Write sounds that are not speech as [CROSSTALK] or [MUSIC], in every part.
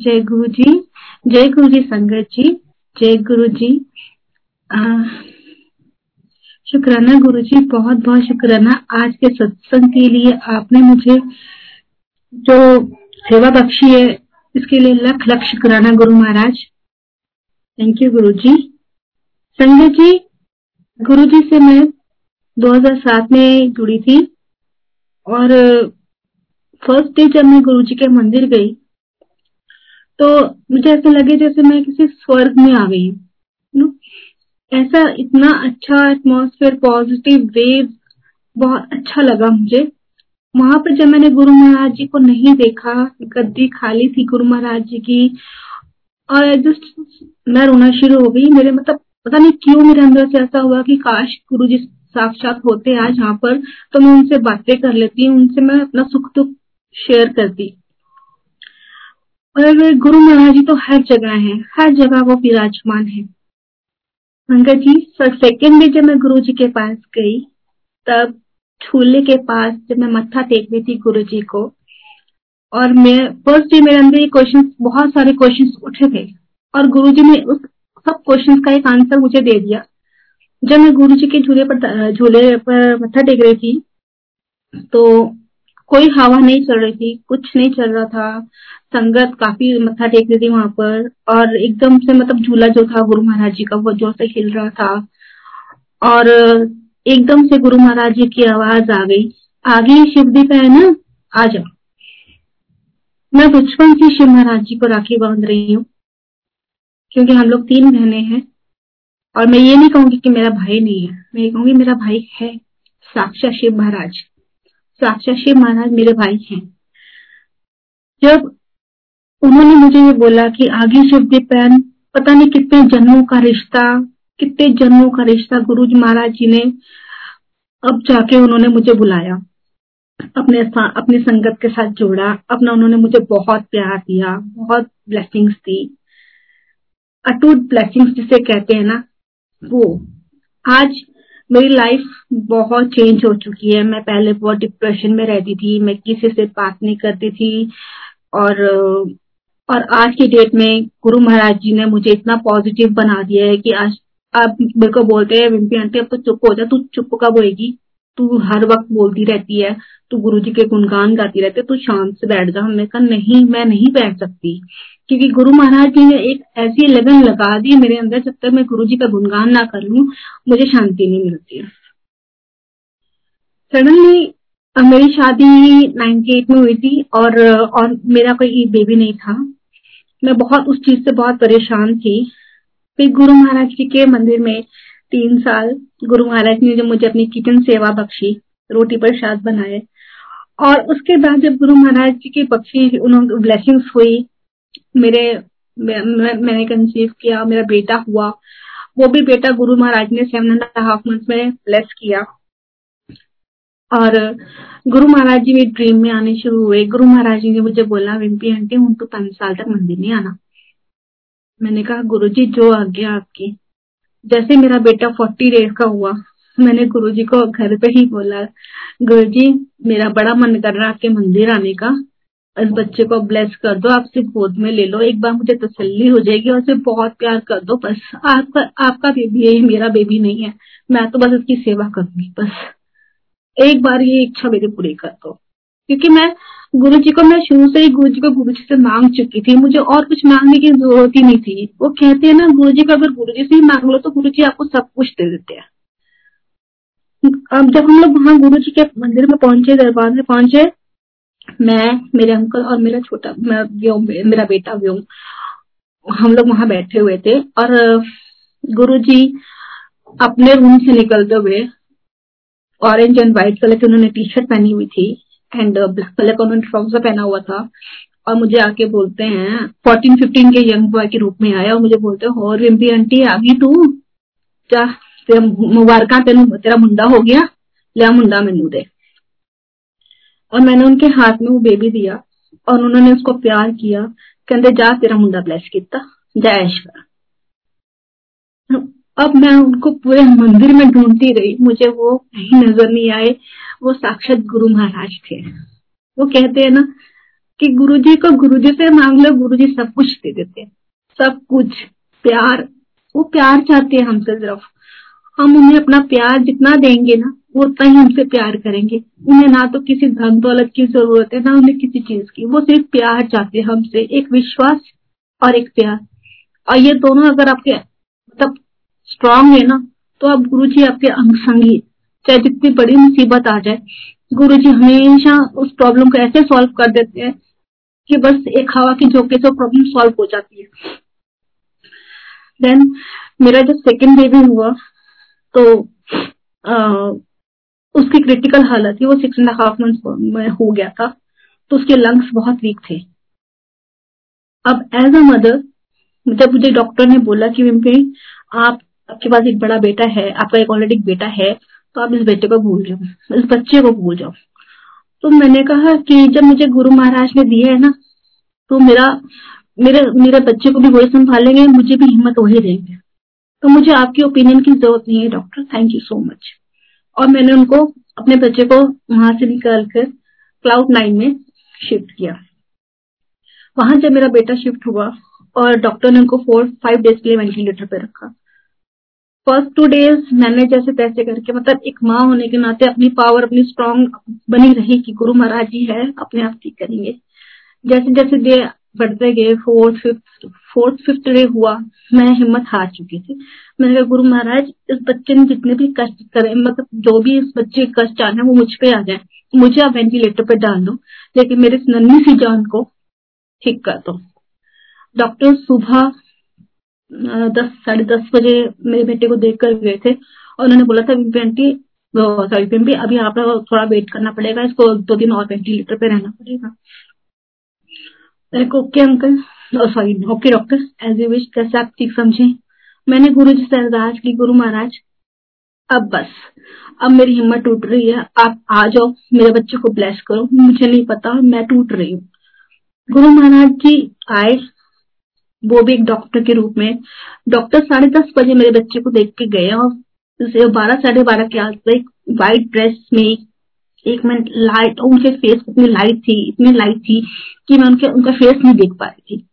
जय गुरु जी जय गुरु जी संगत जी, जय गुरु जी शुक्राना गुरु जी बहुत बहुत शुक्राना। आज के सत्संग के लिए आपने मुझे जो सेवा बख्शी है, इसके लिए लख लख शुक्राना गुरु महाराज। थैंक यू गुरु जी संगत जी गुरु जी से मैं 2007 में जुड़ी थी और फ़र्स्ट डे जब मैं गुरु जी के मंदिर गई तो मुझे ऐसा लगे जैसे मैं किसी स्वर्ग में आ गई हूँ ऐसा इतना अच्छा एटमोसफेयर पॉजिटिव वेव बहुत अच्छा लगा मुझे। वहाँ पर जब मैंने गुरु महाराज जी को नहीं देखा गद्दी खाली थी गुरु महाराज जी की, और जस्ट मैं रोना शुरू हो गई। मेरे मतलब पता नहीं क्यों मेरे अंदर से ऐसा हुआ कि काश गुरु जी साक्षात होते आज यहाँ पर तो मैं उनसे बातें कर लेती, उनसे मैं अपना सुख दुख शेयर करती। और गुरु महाराज जी तो हर जगह है, हर जगह वो विराजमान है। Uncle ji sir second day जब मैं गुरु जी के पास गई, तब झूले के पास जब मैं मत्था टेक रही थी गुरु जी को, और मैं फ़र्स्ट डे मेरे अंदर ये क्वेश्चन बहुत सारे क्वेश्चन उठे थे, और गुरु जी ने उस सब क्वेश्चन का एक आंसर मुझे दे दिया। जब मैं गुरु जी के झूले पर झूले पर मत्था टेक रही थी तो कोई हवा नहीं चल रही थी, कुछ नहीं चल रहा था संगत काफ़ी मत्था टेक रही थी वहाँ पर और एकदम से मतलब झूला जो था गुरु महाराज जी का, वो ज़ोर से हिल रहा था। और एकदम से गुरु महाराज जी की आवाज़ आ गई, आगे शिवदीप है ना? आ जाओ। मैं बचपन से शिव महाराज जी को राखी बाँध रही हूँ, क्योंकि हम लोग तीन बहने हैं और मैं ये नहीं कहूँगी कि मेरा भाई नहीं है, मैं ये कहूँगी मेरा भाई है, साक्षात शिव महाराज। साक्षात शिव महाराज मेरे भाई हैं। जब उन्होंने मुझे ये बोला कि आगे शिव शिवदीपन पता नहीं कितने जन्मों का रिश्ता, कितने जन्मों का रिश्ता गुरु जी महाराज जी ने अब जाके उन्होंने मुझे बुलाया। अपने अपनी संगत के साथ जोड़ा, अपना उन्होंने मुझे बहुत प्यार दिया, बहुत ब्लेसिंग्स दी। अटूट ब्लेसिंग्स जिसे कहते हैं ना, वो। आज मेरी लाइफ बहुत चेंज हो चुकी है। मैं पहले बहुत डिप्रेशन में रहती थी, मैं किसी से बात नहीं करती थी और और आज की डेट में गुरु महाराज जी ने मुझे इतना पॉजिटिव बना दिया है कि आज आप मेरे को बोलते हैं, विम्पी आंटी, अब तो चुप हो जा, तू चुप कब होएगी? तू हर वक्त बोलती रहती है, तू गुरु जी के गुणगान गाती रहती है, तू शांत से बैठ जा। हमने कहा, नहीं, मैं नहीं बैठ सकती। क्योंकि गुरु महाराज जी ने एक ऐसी लगन लगा दी मेरे अंदर, जब तक मैं गुरु जी का गुणगान ना कर लू, मुझे शांति नहीं मिलती सडनली मेरी शादी 98 में हुई थी और और मेरा कोई बेबी नहीं था। मैं बहुत उस चीज़ से बहुत परेशान थी। फिर गुरु महाराज जी के मंदिर में तीन साल गुरु महाराज ने जो मुझे अपनी किचन सेवा बख्शी, रोटी प्रसाद बनाए और उसके बाद जब गुरु महाराज जी की बख्शी उन्होंने ब्लेसिंग्स हुई, मेरे मैंने कंसीव किया, मेरा बेटा हुआ, वो भी बेटा गुरु महाराज ने सेवन एंड हाफ़ मंथ में ब्लेस किया। और गुरु महाराज जी भी ड्रीम में आने शुरू हुए। गुरु महाराज जी ने मुझे बोला, विम्पी आंटी हूँ तो पाँच साल तक मंदिर नहीं आना। मैंने कहा, गुरु जी, जो आज्ञा आपकी। जैसे मेरा बेटा फोर्टी डेज़ का हुआ, मैंने गुरु जी को घर पे ही बोला, गुरु जी, मेरा बड़ा मन कर रहा आपके मंदिर आने का। इस बच्चे को ब्लेस कर दो, आप सिर्फ़ गोद में ले लो। एक बार मुझे तसल्ली हो जाएगी और उसे बहुत प्यार कर दो, बस। आपका आपका बेबी है मेरा बेबी नहीं है। मैं तो बस उसकी सेवा करूँगी, बस। एक बार ये इच्छा मेरी पूरी कर दो। क्योंकि मैं गुरु जी को, मैं शुरू से ही गुरु जी को गुरु जी से मांग चुकी थी। मुझे और कुछ मांगने की ज़रूरत ही नहीं थी। वो कहते हैं ना गुरु जी को अगर गुरु जी से ही मांग लो तो गुरु जी आपको सब कुछ दे देते हैं। अब जब हम लोग वहाँ गुरु जी के मंदिर में पहुँचे, दरबार में पहुँचे, मैं, मेरे अंकल और मेरा छोटा व्योम मेरा बेटा व्योम हम लोग वहाँ बैठे हुए थे। और गुरु जी अपने रूम से निकलते हुए ऑरेंज एंड व्हाइट कलर की उन्होंने टी शर्ट पहनी हुई थी एंड ब्लैक कलर का उन्होंने ट्राउज़र पहना हुआ था। और मुझे आके बोलते हैं फोर्टीन फिफ्टीन के यंग बॉय के रूप में आया और मुझे बोलते हैं, और रिम्पी आंटी आ गई तू? क्या मुबारक तेन, तेरा मुंडा हो गया? लिया मुंडा मेनू दे। और मैंने उनके हाथ में वो बेबी दिया और उन्होंने उसको प्यार किया, कहते, जा, तेरा मुंडा ब्लेस किया जय कर। अब मैं उनको पूरे मंदिर में ढूंढती रही। मुझे वो कहीं नज़र नहीं आए। वो साक्षात गुरु महाराज थे। वो कहते हैं ना कि गुरुजी को गुरुजी से मांग लो, गुरुजी सब कुछ दे देते सब कुछ, प्यार। वो प्यार चाहते हैं हमसे सिर्फ़ हम उन्हें अपना प्यार जितना देंगे ना, वो उतना ही हमसे प्यार करेंगे। उन्हें ना तो किसी धन दौलत की ज़रूरत है, ना उन्हें किसी चीज़ की। वो सिर्फ़ प्यार चाहते हैं हमसे। एक विश्वास और एक प्यार। और ये दोनों अगर आपके मतलब स्ट्रांग है ना तो आप गुरु जी आपके अंग संगी चाहे जितनी बड़ी मुसीबत आ जाए गुरु जी हमेशा उस प्रॉब्लम को ऐसे सॉल्व कर देते हैं कि बस एक हवा की झोंके से प्रॉब्लम सॉल्व हो जाती है। देन मेरा जब सेकेंड बेबी हुआ तो आ, उसकी क्रिटिकल हालत थी वो सिक्स एंड हाफ़ मंथ में हो गया था तो उसके लंग्स बहुत वीक थे। अब एज अ मदर जब मुझे डॉक्टर ने बोला कि विम्पी आप आपके पास एक बड़ा बेटा है, आपका एक ऑलरेडी बेटा है तो आप इस बेटे को भूल जाओ, इस बच्चे को भूल जाओ। तो मैंने कहा कि जब मुझे गुरु महाराज ने दिए है ना तो मेरा, मेरे मेरे बच्चे को भी वही संभालेंगे, मुझे भी हिम्मत वही देंगे तो मुझे आपकी ओपिनियन की ज़रूरत नहीं है doctor thank you so much और मैंने उनको अपने बच्चे को वहाँ से निकाल कर क्लाउड नाइन में शिफ्ट किया। वहाँ जब मेरा बेटा शिफ्ट हुआ, और डॉक्टर ने उनको फोर फाइव डेज़ के लिए वेंटिलेटर पे रखा फ़र्स्ट टू डेज़ मैंने जैसे तैसे करके मतलब एक माँ होने के नाते अपनी पावर अपनी स्ट्रांग बनी रही कि गुरु महाराज जी है, अपने आप ठीक करेंगे। जैसे जैसे डे बढ़ते गए fourth fifth fourth fifth day हुआ, मैं हिम्मत हार चुकी थी। मैंने कहा, गुरु महाराज, इस बच्चे ने जितने भी कष्ट करे मतलब जो भी इस बच्चे कष्ट आने वो मुझ पे आ जाए। मुझे आप वेंटिलेटर पे डाल दो, लेकिन मेरे नन्ही सी जान को ठीक कर दो। डॉक्टर सुबह दस, साढ़े दस बजे मेरे बेटे को देख कर गए थे और उन्होंने बोला था आंटी सॉरी पिम्पी अभी आप थोड़ा वेट करना पड़ेगा, इसको दो दिन और वेंटिलेटर पे रहना पड़ेगा। Okay uncle sorry okay doctor as you wish कैसे आप ठीक समझे? मैंने, गुरु जी से अरदास की गुरु महाराज, अब बस, अब मेरी हिम्मत टूट रही है, आप आ जाओ, मेरे बच्चे को ब्लेस करो, मुझे नहीं पता, मैं टूट रही हूँ। गुरु महाराज जी आए वो भी एक डॉक्टर के रूप में। डॉक्टर साढ़े दस बजे मेरे बच्चे को देख के गए और बारह, साढ़े बारह के आसपास एक व्हाइट ड्रेस में एक मिनट लाइट उनके फेस इतनी लाइट थी, इतनी लाइट थी कि मैं उनके, उनका फेस नहीं देख पा रही थी।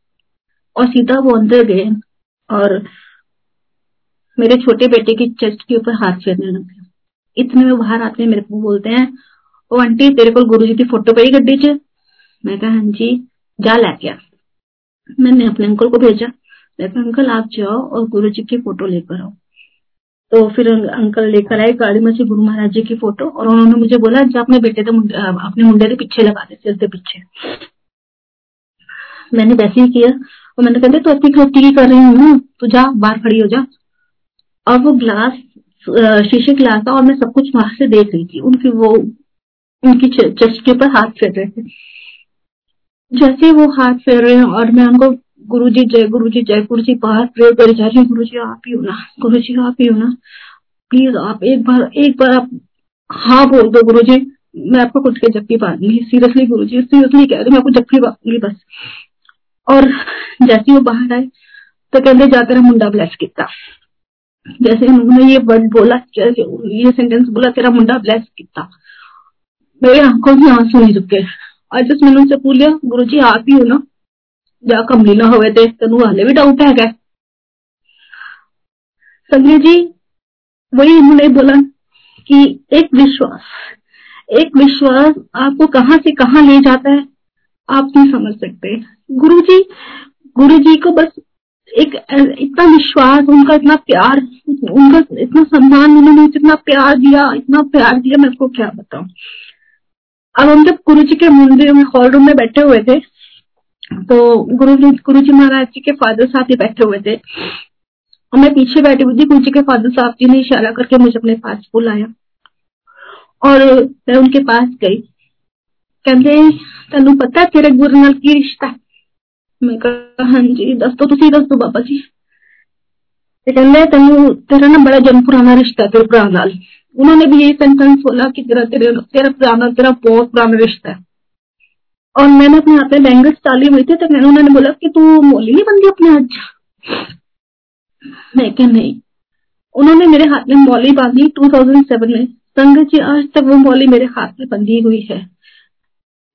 और सीधा वो अंदर गए और मेरे छोटे बेटे के चेस्ट के ऊपर हाथ फेरने लग लगे इतने में बाहर आते हैं, मेरे को बोलते हैं, ओ आंटी, तेरे को गुरु जी की फ़ोटो पड़ी गड्डी च? मैं कहा हाँ जी लैके आ। मैंने अपने अंकल को भेजा। मैं अंकल, आप जाओ और गुरु जी की फ़ोटो लेकर आओ। तो फिर अंकल लेकर आए गाड़ी में से गुरु महाराज जी की फ़ोटो और उन्होंने मुझे बोला, जो अपने बेटे के अपने मुंडे के पीछे लगा दे, सिर के पीछे। मैंने वैसे ही किया और मैंने कहते तो अपनी खरोटी कर रही हूँ ना तो जा, बाहर खड़ी हो जा। और वो ग्लास, शीशे ग्लास था और मैं सब कुछ वहाँ से देख रही थी। उनकी वो, उनकी चेस्ट के ऊपर हाथ फेर रहे थे। जैसे वो हाथ फेर रहे हैं, और मैं उनको गुरु जी जय गुरु जी जय गुरु जी बाहर प्रे करे जा रही हूँ गुरु जी आप ही हो ना गुरु जी आप ही हो ना। प्लीज़ आप एक बार एक बार आप हाँ बोल दो गुरु जी मैं आपको खुद के जप्पी बांधूँगी सीरियसली गुरु जी सीरियसली कह रही मैं आपको जप्पी बांधूँगी बस। और जैसे वो बाहर आए तो कहते जाकर मुंडा ब्लेस किया। जैसे उन्होंने ये वर्ड बोला, जैसे ये सेंटेंस बोला तेरा मुंडा ब्लेस किया। मेरे आँखों में आँसू नहीं रुके असिस मैंने उनसे पूछ गुरु जी आप ही हो ना जा कमली ना हुए तेन हाले भी डाउट है क्या? जी वही उन्होंने बोला कि एक विश्वास एक विश्वास आपको कहाँ से कहाँ ले जाता है, आप नहीं समझ सकते। गुरु जी गुरु जी को बस एक, इतना विश्वास, उनका इतना प्यार, उनका इतना सम्मान उन्होंने इतना प्यार दिया, इतना प्यार दिया, मैं आपको क्या बताऊ? अब हम जब गुरु जी के मंदिर में हॉल रूम में बैठे हुए थे तो गुरु जी गुरु जी महाराज जी के फादर साहब ही बैठे हुए थे। और मैं पीछे बैठी हुई थी गुरु जी के फादर साहब जी ने इशारा करके मुझे अपने पास बुलाया। और मैं उनके पास गई। कहते, तेन, पता तेरे गुरु नाल की रिश्ता मैं कहा हाँ जी, दस तो तुम दस दो बाबा जी। कहते तेन, तेरा ना बड़ा जन पुराना रिश्ता तेरे भरा उन्होंने भी यही सेंटेंस बोला कि तेरा, तेरे, तेरा पुराना तेरा बहुत पुराना रिश्ता है। और मैंने अपने हाथ में बैंगल्स डाली हुई थी तो मैंने, उन्होंने बोला कि तू मोली नहीं बनती अपने हाथ मैं क्या नहीं। उन्होंने मेरे हाथ में मौली बांधी 2007 में। संगत जी, आज तक वो मौली मेरे हाथ में बंधी हुई है।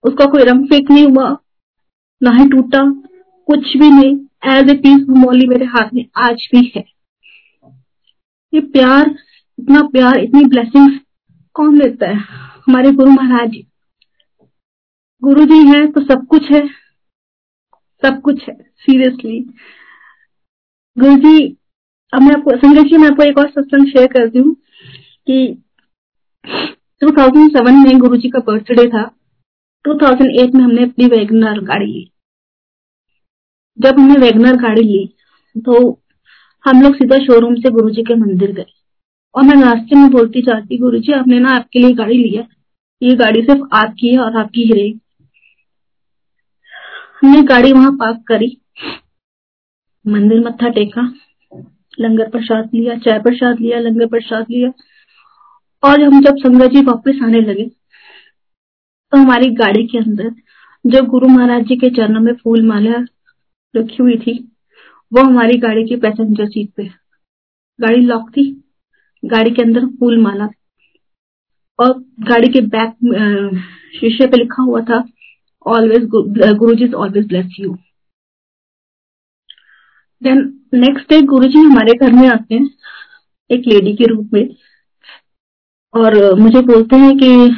उसका कोई रंग फेक नहीं हुआ, ना ही टूटा, कुछ भी नहीं। एज ए पीस मौली मेरे हाथ में आज भी है। ये प्यार इतना प्यार, इतनी ब्लेसिंग्स कौन देता है? हमारे गुरु महाराज जी गुरु जी है तो सब कुछ है, सब कुछ है सीरियसली गुरु जी अब मैं आपको संजय जी, मैं आपको एक और सत्संग शेयर करती हूँ कि 2007 में गुरु जी का बर्थडे था 2008 में हमने अपनी वैगनर गाड़ी ली। जब हमने वैगनर गाड़ी ली तो हम लोग सीधा शोरूम से गुरु जी के मंदिर गए। और मैं रास्ते में बोलती जाती गुरु जी आपने ना आपके लिए गाड़ी लिया ये गाड़ी सिर्फ़ आपकी है और आपकी ही रहेगी। हमने गाड़ी वहाँ पार्क करी। मंदिर मत्था टेका, लंगर प्रसाद लिया, चाय प्रसाद लिया, लंगर प्रसाद लिया। और हम जब संगत जी वापस आने लगे तो हमारी गाड़ी के अंदर जो गुरु महाराज जी के चरणों में फूल माला रखी हुई थी, वो हमारी गाड़ी की पैसेंजर सीट पे, गाड़ी लॉक थी। गाड़ी के अंदर फूल माला। और गाड़ी के बैक शीशे पे लिखा हुआ था ऑलवेज गुरु जी always bless you then next day गुरु जी हमारे घर में आते हैं, एक लेडी के रूप में। और मुझे बोलते हैं कि,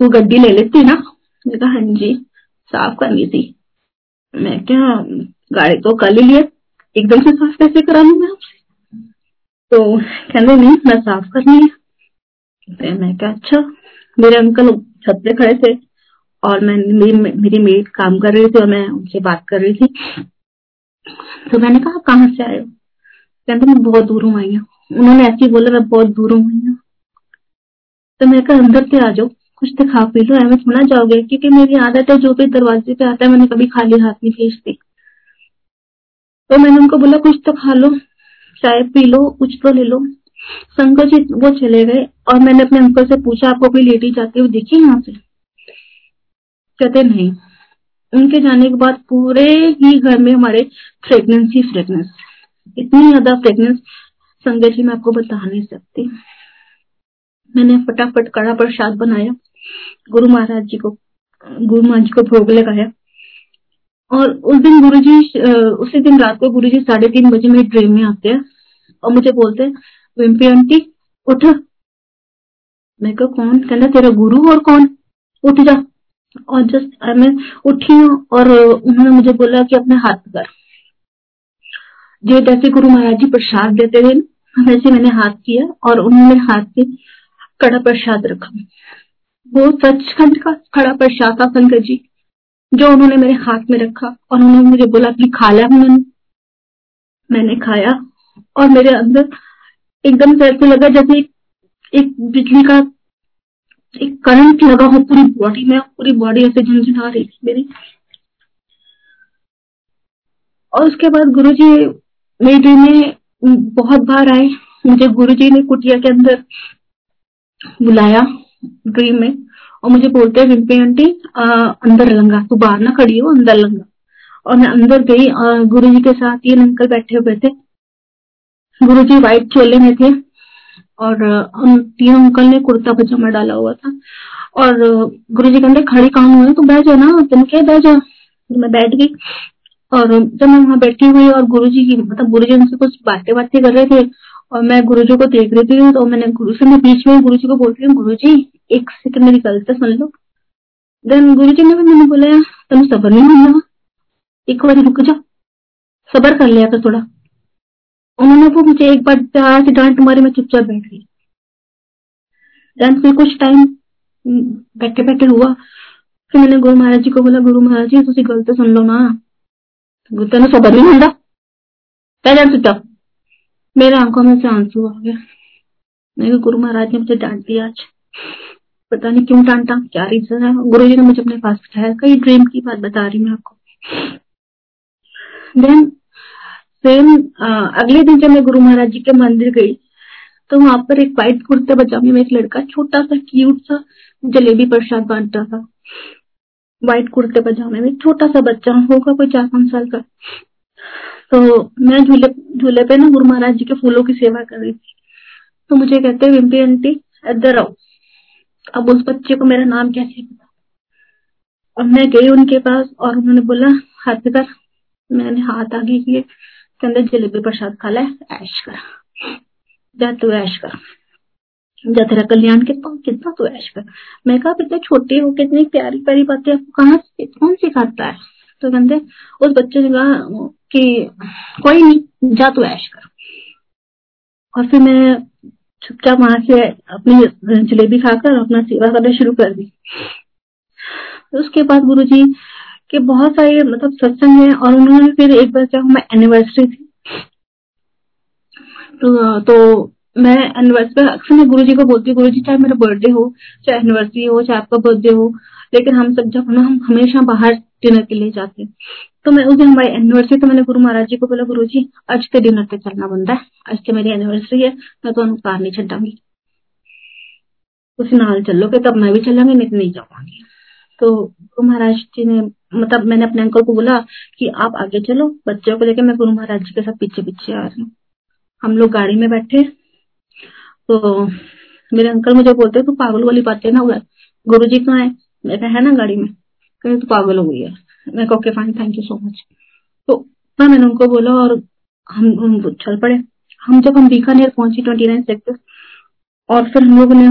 तू गड्डी ले लेती ना? मैं कहा हाँ जी, साफ़ करनी थी। मैं क्या, गाड़ी तो कर ही लिया एकदम से साफ़ कैसे करा लू मैं आपसे? तो कहते, नहीं, मैं साफ़ करनी है। मैं क्या अच्छा? मेरे अंकल छत पे खड़े थे और मैं, मेरी मेरी मेड काम कर रही थी और मैं उनसे बात कर रही थी। तो मैंने कहा, आप कहाँ से आए हो? कहते, मैं बहुत दूरों आई हूँ उन्होंने ऐसे ही बोला, मैं बहुत दूरों आई हूँ तो मैं कहा, अंदर से आ जाओ, कुछ तो खा पी लो, ऐसे थोड़ा जाओगे? क्योंकि मेरी आदत है, जो भी दरवाजे पे आता है, मैंने कभी खाली हाथ नहीं भेजती तो मैंने उनको बोला, कुछ तो खा लो। चाय पी लो, कुछ तो ले लो। शंकर जी, वो चले गए और मैंने अपने अंकल से पूछा, आपको कोई लेडी जाते हुए देखी यहाँ से? कहते, नहीं। उनके जाने के बाद पूरे ही घर में हमारे फ्रेगनेंस ही फ्रेगनेंस इतनी ज़्यादा फ्रेगनेंस संजय जी, मैं आपको बता नहीं सकती। मैंने फटाफट कड़ा प्रसाद बनाया। गुरु महाराज जी को, गुरु महाराज जी को भोग लगाया। और उस दिन गुरु जी उसी दिन रात को गुरु जी साढ़े तीन बजे मेरे ड्रीम में आते हैं और मुझे बोलते हैं, विम्पी आंटी, उठ। मैं कहा, कौन? कहना, तेरा गुरु और कौन? उठ जा। और जस्ट मैं उठी हूँ और उन्होंने मुझे बोला कि अपने हाथ कर। जो जैसे गुरु महाराज जी प्रसाद देते थे वैसे मैंने हाथ किया और उन्होंने हाथ से कड़ा प्रसाद रखा। वो सचखंड का खड़ा प्रसाद था शंकर जी। जो उन्होंने मेरे हाथ में रखा और उन्होंने मुझे बोला कि खा लिया उन्होंने। मैंने खाया और मेरे अंदर एकदम से ऐसे लगा जैसे एक एक बिजली का एक करंट लगा हो पूरी बॉडी में, पूरी बॉडी ऐसे झंझना रही थी मेरी। और उसके बाद गुरु जी मेरी में बहुत बार आए। मुझे गुरु जी ने कुटिया के अंदर बुलाया ड्रीम में। और मुझे बोलते रिम्पी आंटी अंदर लंगा, तू बाहर ना खड़ी हो, अंदर लंगा. और मैं अंदर गई गुरु जी के साथ तीन अंकल बैठे हुए थे। गुरु जी व्हाइट चोले में थे, और उन तीनों अंकल ने कुर्ता पजामा डाला हुआ था। और गुरु जी कहते, खड़ी काम हुए तो बैठ जाओ ना तुम क्या बैठ जाओ मैं बैठ गई, और जब मैं वहाँ बैठी हुई, और गुरु जी की मतलब गुरु जी उनसे कुछ बातें बातें कर रहे थे और मैं गुरु जी को देख रही थी तो मैंने गुरु से मैं बीच में गुरु जी को बोलती हूँ गुरु जी एक सेकंड मेरी गलती सुन लो। देन गुरु जी ने भी मैंने बोला तुम सबर नहीं मिलना एक बार रुक जाओ सबर कर लिया था थोड़ा। उन्होंने वो मुझे एक बार प्यार से डांट मारी, मैं चुपचाप बैठ गई। देन फिर कुछ टाइम बैठे बैठे हुआ। फिर मैंने गुरु महाराज जी को बोला, गुरु महाराज जी तुम गलत सुन लो ना। तेन सबर नहीं होंगे पहले सुटा मेरे आँखों में से आँसू आ गया मैं गुरु महाराज ने मुझे डांट दिया आज। पता नहीं क्यों डांटा, क्या रीजन है? गुरु जी ने मुझे अपने पास बिठाया। कई ड्रीम की बात बता रही मैं आपको। देन सेम अगले दिन जब मैं गुरु महाराज जी के मंदिर गई तो वहाँ पर एक व्हाइट कुर्ते पजामे में एक लड़का छोटा सा क्यूट सा, जलेबी प्रसाद बांटता था। व्हाइट कुर्ते पजामे में छोटा सा बच्चा होगा, कोई चार पाँच साल का। तो मैं झूले झूले पे ना गुरु महाराज जी के फूलों की सेवा कर रही थी। तो मुझे कहते हैं, विम्पी आंटी, इधर आओ। अब उस बच्चे को मेरा नाम कैसे पता? और मैं गई उनके पास और उन्होंने बोला, हाथ कर। मैंने हाथ आगे किए कहते जलेबी प्रसाद खा ला, ऐश कर। जा तू ऐश कर। जा तेरा कल्याण कितना कितना तू ऐश कर। मैं कहा इतने छोटे हो, कितनी प्यारी प्यारी बातें आपको कहाँ कौन सिखाता है? तो कहते उस बच्चे ने कहा कि कोई नहीं जा तू ऐश कर। और फिर मैं चुपचाप वहाँ से अपनी जलेबी खाकर अपना सेवा करना शुरू कर दी। उसके बाद गुरु जी के बहुत सारे मतलब सत्संग है और उन्होंने फिर एक बार क्या मैं एनिवर्सरी थी। तो, तो मैं एनिवर्सरी अक्सर मैं गुरु जी को बोलती हूँ गुरु जी चाहे मेरा बर्थडे हो, चाहे एनिवर्सरी हो, चाहे आपका बर्थडे हो, लेकिन हम सब जब ना हम हमेशा बाहर डिनर के लिए जाते तो मैं उस दिन हमारी एनिवर्सरी तो मैंने गुरु महाराज जी को बोला गुरु जी आज के डिनर पे चलना बनता है, आज के मेरी एनिवर्सरी है, मैं तो अनुसार नहीं छागी उस नाल चलोगे, तब मैं भी चलांगी, नहीं तो नहीं जाऊँगी। तो गुरु महाराज जी ने मतलब मैंने अपने अंकल को बोला कि आप आगे चलो, बच्चों को लेकर मैं गुरु महाराज जी के साथ पीछे पीछे आ रही हूँ। हम लोग गाड़ी में बैठे तो मेरे अंकल मुझे बोलते तू पागल वाली बातें ना हुआ गुरु जी कहाँ है? मैं है ना गाड़ी में। कहीं तो पागल हो गई है। मैं okay fine thank you so much तो ना मैंने उनको बोला और हम चल पड़े। हम जब हम बीकानेर पहुँचे ट्वेंटी नाइन सेक्टर और फिर हम लोगों ने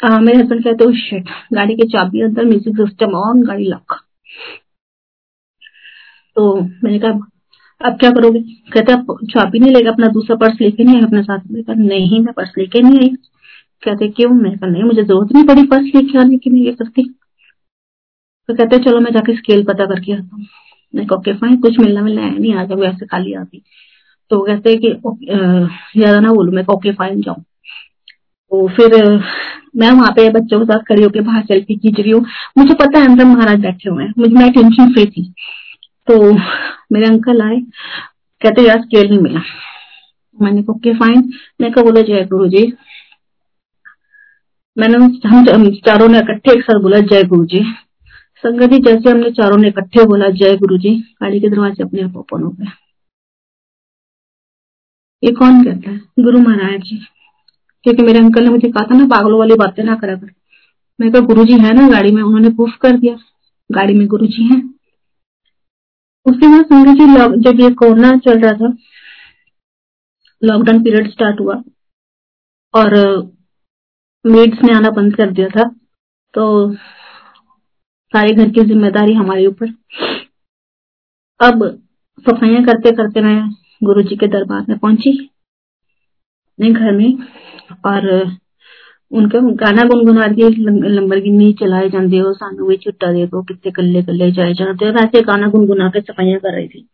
आ, मेरे हस्बैंड कहते शिट गाड़ी की चाबी अंदर म्यूज़िक सिस्टम ऑन गाड़ी लॉक तो मैंने कहा अब क्या करोगे? कहते आप चाबी नहीं लेगा अपना दूसरा पर्स लेके, नहीं आए अपने साथ में। कहा नहीं, मैं पर्स लेके नहीं आई। कहते, क्यों? मैं कहा, नहीं, मुझे ज़रूरत नहीं पड़ी पर्स लेके आने की, मैं ये करती। तो कहते, चलो, मैं जाके स्केल पता करके आता हूँ। मैं ओके फाइन कुछ मिलना मिलना है नहीं, आ जाओ, ऐसे खाली आती तो कहते कि ज़्यादा ना बोलू। मैं ओके फाइन जाऊँ तो फिर मैं वहाँ पे बच्चों के साथ खड़ी होकर बाहर सेल्फी खींच रही हूँ। मुझे पता है अंदर महाराज बैठे हुए हैं। मुझे, मैं टेंशन फ्री थी। तो मेरे अंकल आए, कहते यार स्केल नहीं मिला। मैंने कहा ओके फाइन मैं कहा, बोला जय गुरु जी। मैंने हम चारों ने इकट्ठे एक साथ बोला जय गुरु जी। संगत जी, जैसे हमने चारों ने इकट्ठे बोला जय गुरु जी गाड़ी के दरवाजे अपने आप ओपन हो गए। ये कौन कहता है? गुरु महाराज जी। क्योंकि मेरे अंकल ने मुझे कहा था ना, पागलों वाली बातें ना करा कर। मैं कहा, गुरु जी है ना गाड़ी में? उन्होंने प्रूफ कर दिया। गाड़ी में गुरु जी है। उसके बाद संगत जी जब ये कोरोना चल रहा था लॉकडाउन पीरियड स्टार्ट हुआ, और मेड्स ने आना बंद कर दिया था तो सारे घर की ज़िम्मेदारी हमारे ऊपर। अब सफाइयाँ करते करते मैं गुरु जी के दरबार में पहुँची, अपने घर में, और उनका गाना गुनगुना के गिन्नी चलाए जाते हो सानू भी छुट्टा दे दो, कितने कल्ले कल्ले जाए जाते हो। वैसे गाना गुनगुना के सफाइयाँ कर रही थी।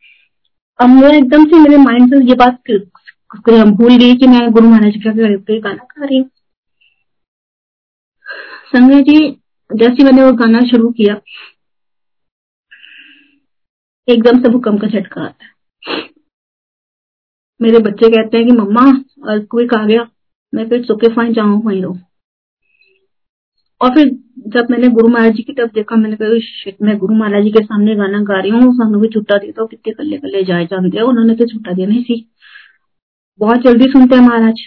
अब मैं एकदम से मेरे माइंड से ये बात भूल गई कि मैं गुरु महाराज के गाना गा रही हूँ। संजय जी, जैसे मैंने वो गाना शुरू किया, एकदम से भूकंप का झटका आता है। मेरे बच्चे कहते हैं कि मम्मा अर्थ आ गया, मैं फिर सुखे फाइन जाऊँ, वहीं रहूँ। और फिर जब मैंने गुरु महाराज जी की तरफ़ देखा, मैंने कहा शिट मैं गुरु महाराज जी के सामने गाना गा रही हूँ सामने भी छुट्टा देता हूँ कितने कल्ले कल्ले जाए जानते उन्होंने तो छुट्टा देना ही थी। बहुत जल्दी सुनते हैं महाराज।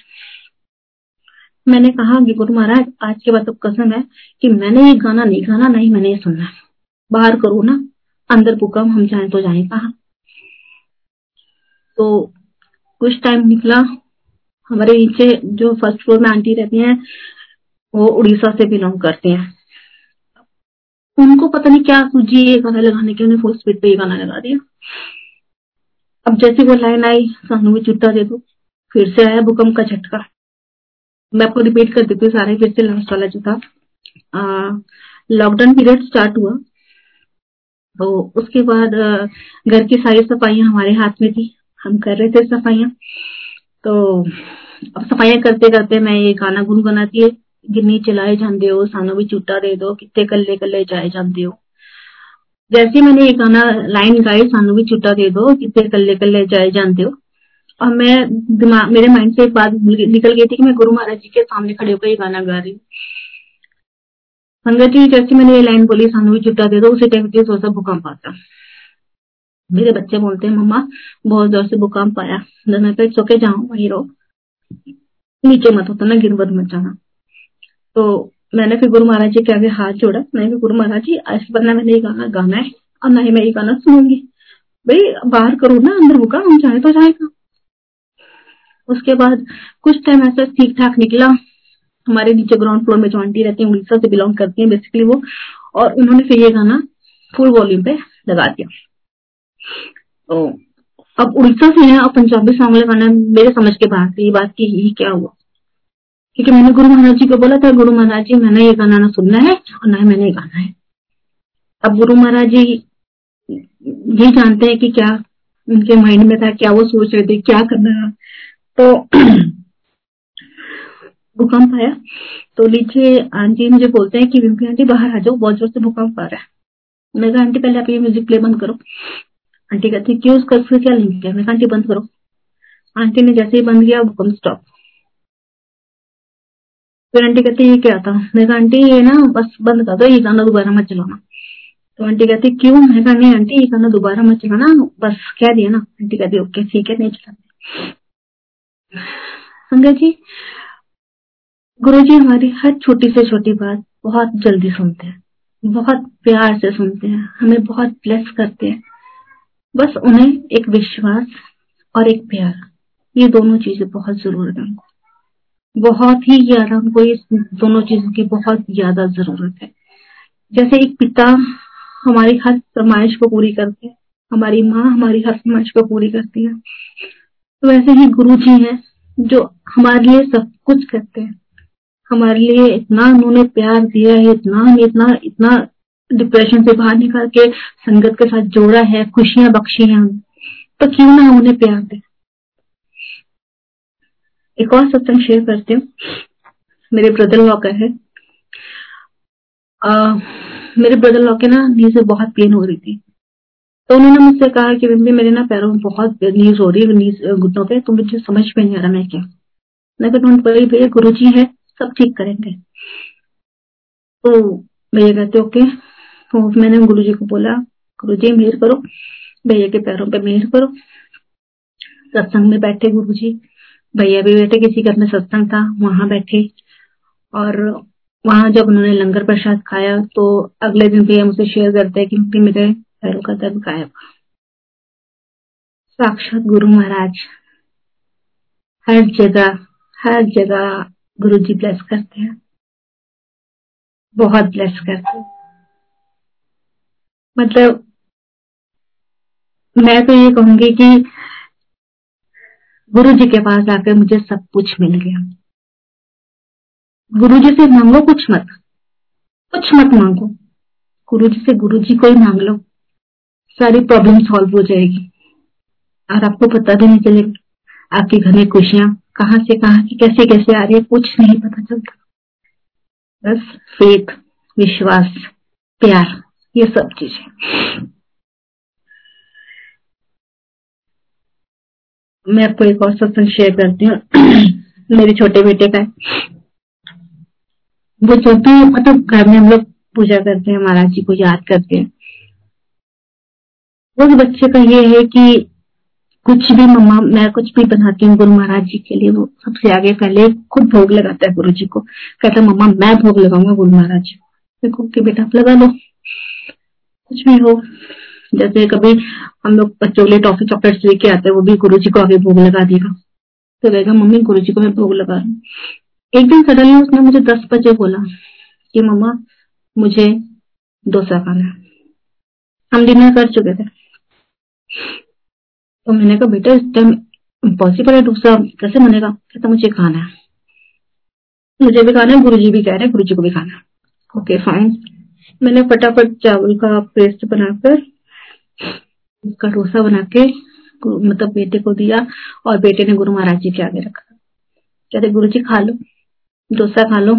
मैंने कहा कि, गुरु महाराज, आज के बाद तो कसम है कि मैंने ये गाना नहीं गाना नहीं मैंने ये सुनना है। बाहर करो ना, अंदर भूकम हम जाए तो जाए कहा? तो कुछ टाइम निकला, हमारे नीचे जो फ़र्स्ट फ्लोर में आंटी रहती हैं वो उड़ीसा से बिलोंग करती हैं। उनको पता नहीं क्या सूझी ये गाना लगाने के उन्हें फुल स्पीड पे ये गाना लगा दिया। अब जैसे वो लाइन आई, सानू भी चुट्टा दे दो, फिर से आया भूकंप का झटका। मैं आपको रिपीट कर देती हूँ सारे, फिर से लास्ट वाला जो था लॉकडाउन पीरियड स्टार्ट हुआ। तो उसके बाद घर की सारी सफाइयाँ हमारे हाथ में थी। हम कर रहे थे सफाइयाँ। तो अब सफाइयाँ करते करते मैं ये गाना गुनगुनाती गिन्नी चलाए जाते हो सानू भी झूठा दे दो कितने कल्ले कल्ले जाए जाते हो जैसे मैंने ये गाना लाइन गाई सानू भी छुट्टा दे दो कितने कल्ले कल्ले जाए जानते हो और मैं दिमाग मेरे माइंड से एक बात निकल गई थी कि मैं गुरु महाराज जी के सामने खड़े होकर ये गाना गा रही संगत जी जैसे मैंने ये लाइन बोली सानू भी चुट्टा दे दो उसी टाइम पे थोड़ा भूकंप आता मेरे बच्चे बोलते हैं मम्मा बहुत ज़ोर से भूकंप आया मैं सोके जाऊँ वही रहो नीचे मत होता ना गिर मत तो मैंने फिर गुरु महाराज जी के आगे हाथ जोड़ा। मैंने गुरु महाराज जी आज बदला मैंने ये गाना गाना है और ना ही मैं ये गाना सुनूँगी। भाई, बाहर करो ना, अंदर होगा, हम चाहे तो जाएगा। उसके बाद कुछ टाइम ऐसा ठीक ठाक निकला। हमारे नीचे ग्राउंड फ्लोर में जो आंटी रहती है उड़ीसा से बिलोंग करती है बेसिकली वो। और उन्होंने फिर ये गाना फुल वॉल्यूम पे लगा दिया। तो अब उड़ीसा से है, और पंजाबी सॉन्ग लगाना मेरे समझ के बाहर ये बात की ये क्या हुआ। क्योंकि मैंने गुरु महाराज जी को बोला था, गुरु महाराज जी, मैंने ये गाना ना सुनना है और ना ही मैंने ये गाना है। अब गुरु महाराज जी ये जानते हैं कि क्या उनके माइंड में था, क्या वो सोच रहे थे, क्या करना तो [CLEARS THROAT] भूकंप आया। तो नीचे आंटी मुझे बोलते हैं कि, विम्पी आंटी, बाहर आ जाओ, बहुत ज़ोर से भूकंप आ रहा है। मैं कहा, आंटी, पहले आप ये म्यूज़िक प्ले बंद करो। आंटी कहती क्यों? उसका क्या लिंक है? मैं आंटी, बंद करो। आंटी ने जैसे ही बंद किया, भूकंप स्टॉप फिर आंटी कहती ये क्या था मैं कहा आंटी ये ना बस बंद कर दो ये गाना दोबारा मत चलाना तो आंटी कहती क्यों मैं कहा नहीं आंटी ये गाना दोबारा मत चलाना बस कह दिया ना आंटी कहती ओके ठीक है नहीं चलाते संगत जी गुरु जी हमारी हर छोटी से छोटी बात बहुत जल्दी सुनते हैं बहुत प्यार से सुनते हैं हमें बहुत ब्लेस करते हैं बस उन्हें एक विश्वास और एक प्यार ये दोनों चीज़ें बहुत ज़रूरत है उनको बहुत ही ज़्यादा हमको इस दोनों चीज़ों की बहुत ज़्यादा ज़रूरत है। जैसे एक पिता हमारी हर फरमाइश को पूरी करते हैं, हमारी माँ हमारी हर फरमाइश को पूरी करती है। तो वैसे ही गुरु जी है जो हमारे लिए सब कुछ करते हैं। हमारे लिए इतना उन्होंने प्यार दिया है, इतना इतना इतना डिप्रेशन से बाहर निकाल के संगत के साथ जोड़ा है, खुशियाँ बख्शी हैं तो क्यों ना उन्हें प्यार दे? एक और सत्संग शेयर करती हूँ। मेरे ब्रदर लॉ का है। आ, मेरे ब्रदर लॉ के ना नी से बहुत पेन हो रही थी। तो उन्होंने मुझसे कहा कि बिम्बी मेरे ना पैरों में बहुत नीज हो रही है नीज घुटनों पे। तो मुझे समझ में नहीं आ रहा मैं क्या? मैं डोंट वरी भैया गुरु जी है सब ठीक करेंगे। तो भैया कहते ओके। तो मैंने गुरु जी को बोला गुरु जी मेहर करो। भैया के पैरों पे मेहर करो। सत्संग में बैठे गुरु जी भैया भी बैठे किसी घर में सत्संग था, वहाँ बैठे। और वहाँ जब उन्होंने लंगर प्रसाद खाया तो अगले दिन भैया मुझसे शेयर करते हैं कि मेरे पैरों का दर्द गायब। साक्षात गुरु महाराज, हर जगह हर जगह गुरु जी ब्लेस करते हैं। बहुत ब्लेस करते हैं। मतलब मैं तो ये कहूँगी कि गुरु जी के पास आकर मुझे सब कुछ मिल गया। गुरु जी से मांगो कुछ मत। कुछ मत मांगो। गुरु जी से गुरु जी को ही मांग लो। सारी प्रॉब्लम सॉल्व हो जाएगी। और आपको पता भी नहीं चलेगा आपके घर में खुशियाँ कहाँ से, कहाँ की कैसे कैसे आ रही है, कुछ नहीं पता चलता। बस फेथ विश्वास, प्यार, ये सब चीज़ें। मैं आपको एक और सत्संग शेयर करती हूँ। [CLEARS THROAT] मेरे छोटे बेटे का वो जब भी मतलब घर में हम लोग पूजा करते हैं, महाराज जी को याद करते हैं। उस बच्चे का ये है कि कुछ भी मम्मा, मैं कुछ भी बनाती हूँ गुरु महाराज जी के लिए, वो सबसे आगे पहले खुद भोग लगाता है गुरु जी को। कहता है, मम्मा, मैं भोग लगाऊँगा गुरु महाराज जी कि बेटा आप लगा लो। कुछ भी हो जैसे कभी हम लोग बच्चों के लिए टॉफी चॉकलेट लेके आते हैं, वो भी गुरु जी को आगे भोग लगा देगा। तो कहेगा, मम्मी गुरु जी को मैं भोग लगा रहा एक दिन सडनली उसने मुझे दस बजे बोला कि, मम्मा, मुझे डोसा खाना है। हम डिनर कर चुके थे। तो मैंने कहा, बेटा, इस टाइम इम्पॉसिबल है डोसा, कैसे बनेगा? कहता, मुझे खाना है। मुझे भी खाना है गुरु जी भी कह रहे हैं गुरु जी को भी खाना है। ओके फाइन मैंने फटाफट चावल का पेस्ट बनाकर उसका डोसा बना के मतलब बेटे को दिया और बेटे ने गुरु महाराज जी के आगे रखा। कहते, गुरु जी, खा लो, डोसा खा लो।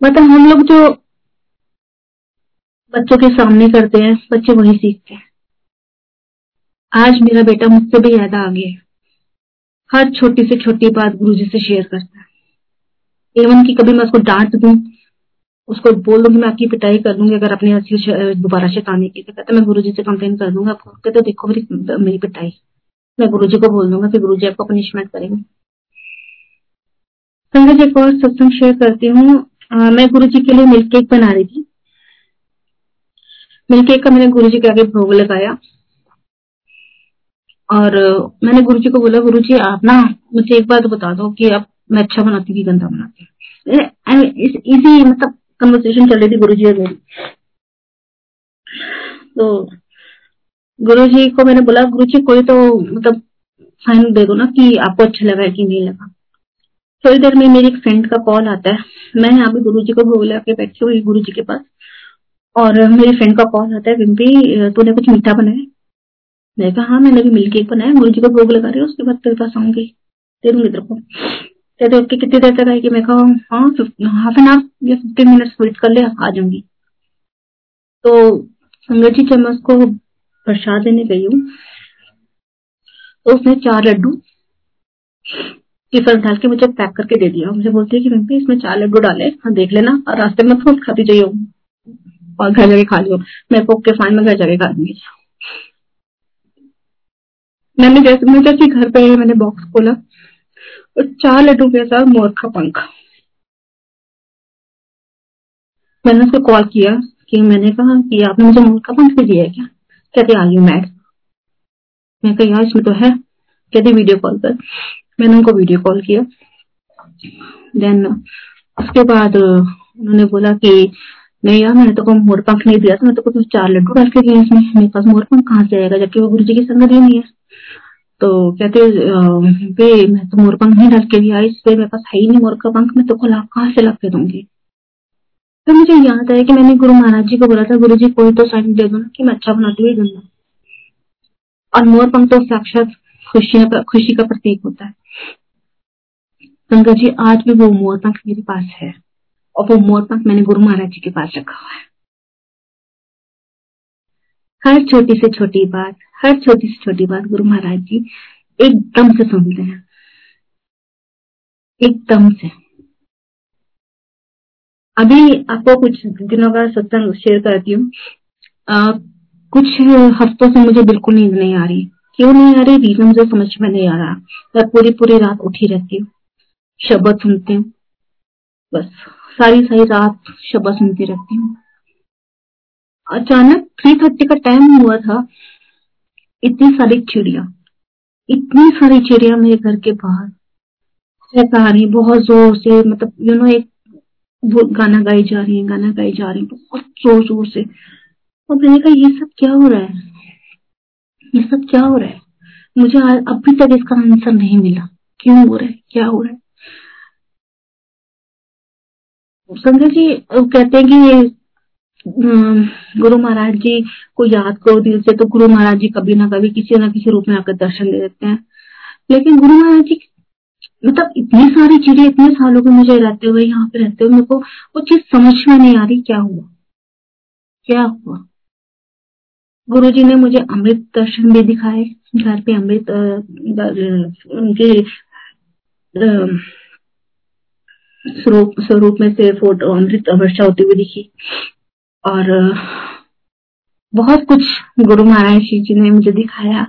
मतलब हम लोग जो बच्चों के सामने करते हैं, बच्चे वही सीखते हैं। आज मेरा बेटा मुझसे भी ज़्यादा आगे है। हर छोटी से छोटी बात गुरु जी से शेयर करता है। एवं की कभी मैं उसको डांट दू उसको बोल दूँगी, मैं आपकी पिटाई कर दूँगी, अगर अपने दोबारा शैतानी की तो कहते मैं गुरु जी से कंप्लेन कर दूँगा आपको कहते तो देखो मेरी मेरी पिटाई। मैं गुरु जी को बोल दूँगा, फिर गुरु जी आपको पनिशमेंट करेंगे। संगत एक और सत्संग शेयर करती हूँ। मैं गुरु जी के लिए मिल्क केक बना रही थी। मिल्क केक का मैंने गुरु जी के आगे भोग लगाया। और मैंने गुरु जी को बोला गुरु जी आप ना मुझे एक बात बता दो कि आप मैं अच्छा बनाती हूँ गंदा बनाती हूँ। इसी मतलब कन्वर्सेशन चल रही थी गुरु जी और मेरी। तो गुरु जी को मैंने बोला गुरु जी कोई तो मतलब साइन दे दो ना कि आपको अच्छा लगा है कि नहीं लगा। थोड़ी देर में मेरी एक फ्रेंड का कॉल आता है। मैं यहाँ पे गुरु जी को बोला के बैठी हुई गुरु जी के पास और मेरी फ्रेंड का कॉल आता है, विम्पी, तूने कुछ मीठा बनाया? मैं कहा हाँ मैंने भी मिल्क केक बनाया। गुरु जी को भोग लगा रही हूँ, उसके बाद तेरे पास आऊँगी। दे दूँगी तेरे को। कहते ओके कितनी देर तक आएगी? मैं कहा हाँ हाफ़ एन आवर या फिफ्टीन मिनट वेट कर ले, आ जाऊँगी। तो संगत जी, जब मैं उसको प्रसाद देने गई हूँ तो उसने चार लड्डू टिफन डाल के मुझे पैक करके दे दिया। मुझे बोलती है कि मम्मी इसमें चार लड्डू डाले हाँ देख लेना, और रास्ते में फ्रूट खाती जाइए और घर जाके खा लियो। मैं को ओके फाइन में घर जाके खा लूँगी। मैंने जैसे मैं जैसे घर पे मैंने बॉक्स खोला। और चार लड्डू के साथ मोर का पंख। मैंने उसको कॉल किया कि मैंने कहा कि आपने मुझे मोर का पंख भी दिया है क्या? कहते आ यू मैड मैं कहा यार इसमें तो है। कहते वीडियो कॉल कर मैंने उनको वीडियो कॉल किया। देन उसके बाद उन्होंने बोला कि, नहीं यार, मैंने तो को मोर पंख नहीं दिया था मैं तो कुछ चार लड्डू डाल के दिया इसमें। मेरे पास मोर पंख कहाँ से आएगा, जबकि वो गुरु जी की संगत ही नहीं है। तो कहते बे मैं तो मोर पंख नहीं डाल के दिया इसलिए मेरे पास है ही नहीं मोर का पंख, मैं तो लाभ कहाँ से ला के दूँगी? तो मुझे याद आया कि मैंने गुरु महाराज जी को बोला था, गुरु जी कोई तो साइन दे दो ना, कि मैं अच्छा बनाती हुई गंदा और मोर पंख तो साक्षात खुशियाँ का खुशी का प्रतीक होता है। गंगा जी, आज भी वो मोर पंख मेरे पास है, और वो मोर पंख मैंने गुरु महाराज जी के पास रखा हुआ है। हर छोटी से छोटी बात, हर छोटी से छोटी बात गुरु महाराज जी एकदम से सुनते हैं। एकदम से। अभी आपको कुछ दिनों का सत्संग शेयर करती हूँ। कुछ हफ्तों से मुझे बिल्कुल नींद नहीं आ रही। क्यों नहीं आ रही? रीजन मुझे समझ में नहीं आ रहा। मैं पूरी पूरी रात उठी रहती हूँ। शब्द सुनती हूँ। बस, सारी सारी रात शब्द सुनती रहती हूँ। अचानक थ्री थर्टी का टाइम हुआ था। इतनी सारी चिड़िया, इतनी सारी चिड़िया मेरे घर के बाहर। रही बहुत ज़ोर से मतलब यू नो एक वो गाना गाई जा रही है, गाना गाई जा रही है, बहुत ज़ोर ज़ोर से। और मैंने कहा, ये सब क्या हो रहा है? ये सब क्या हो रहा है? मुझे अभी तक इसका आंसर नहीं मिला। क्यों हो रहा है? क्या हो रहा है? संजय जी कहते हैं कि गुरु महाराज जी को याद करो दिल से तो गुरु महाराज जी कभी ना कभी किसी ना किसी रूप में आकर दर्शन दे देते हैं। लेकिन गुरु महाराज जी मतलब इतनी सारी चीज़ें, इतने सालों के मुझे रहते हुए, यहाँ पे रहते हुए मेरे को वो चीज़ समझ में नहीं आ रही, क्या हुआ? क्या हुआ? गुरु जी ने मुझे अमृत दर्शन भी दिखाए, घर पे अमृत उनके स्वरूप में से फ़ोटो, अमृत वर्षा होती हुई दिखी। और बहुत कुछ गुरु महाराज श्री जी ने मुझे दिखाया।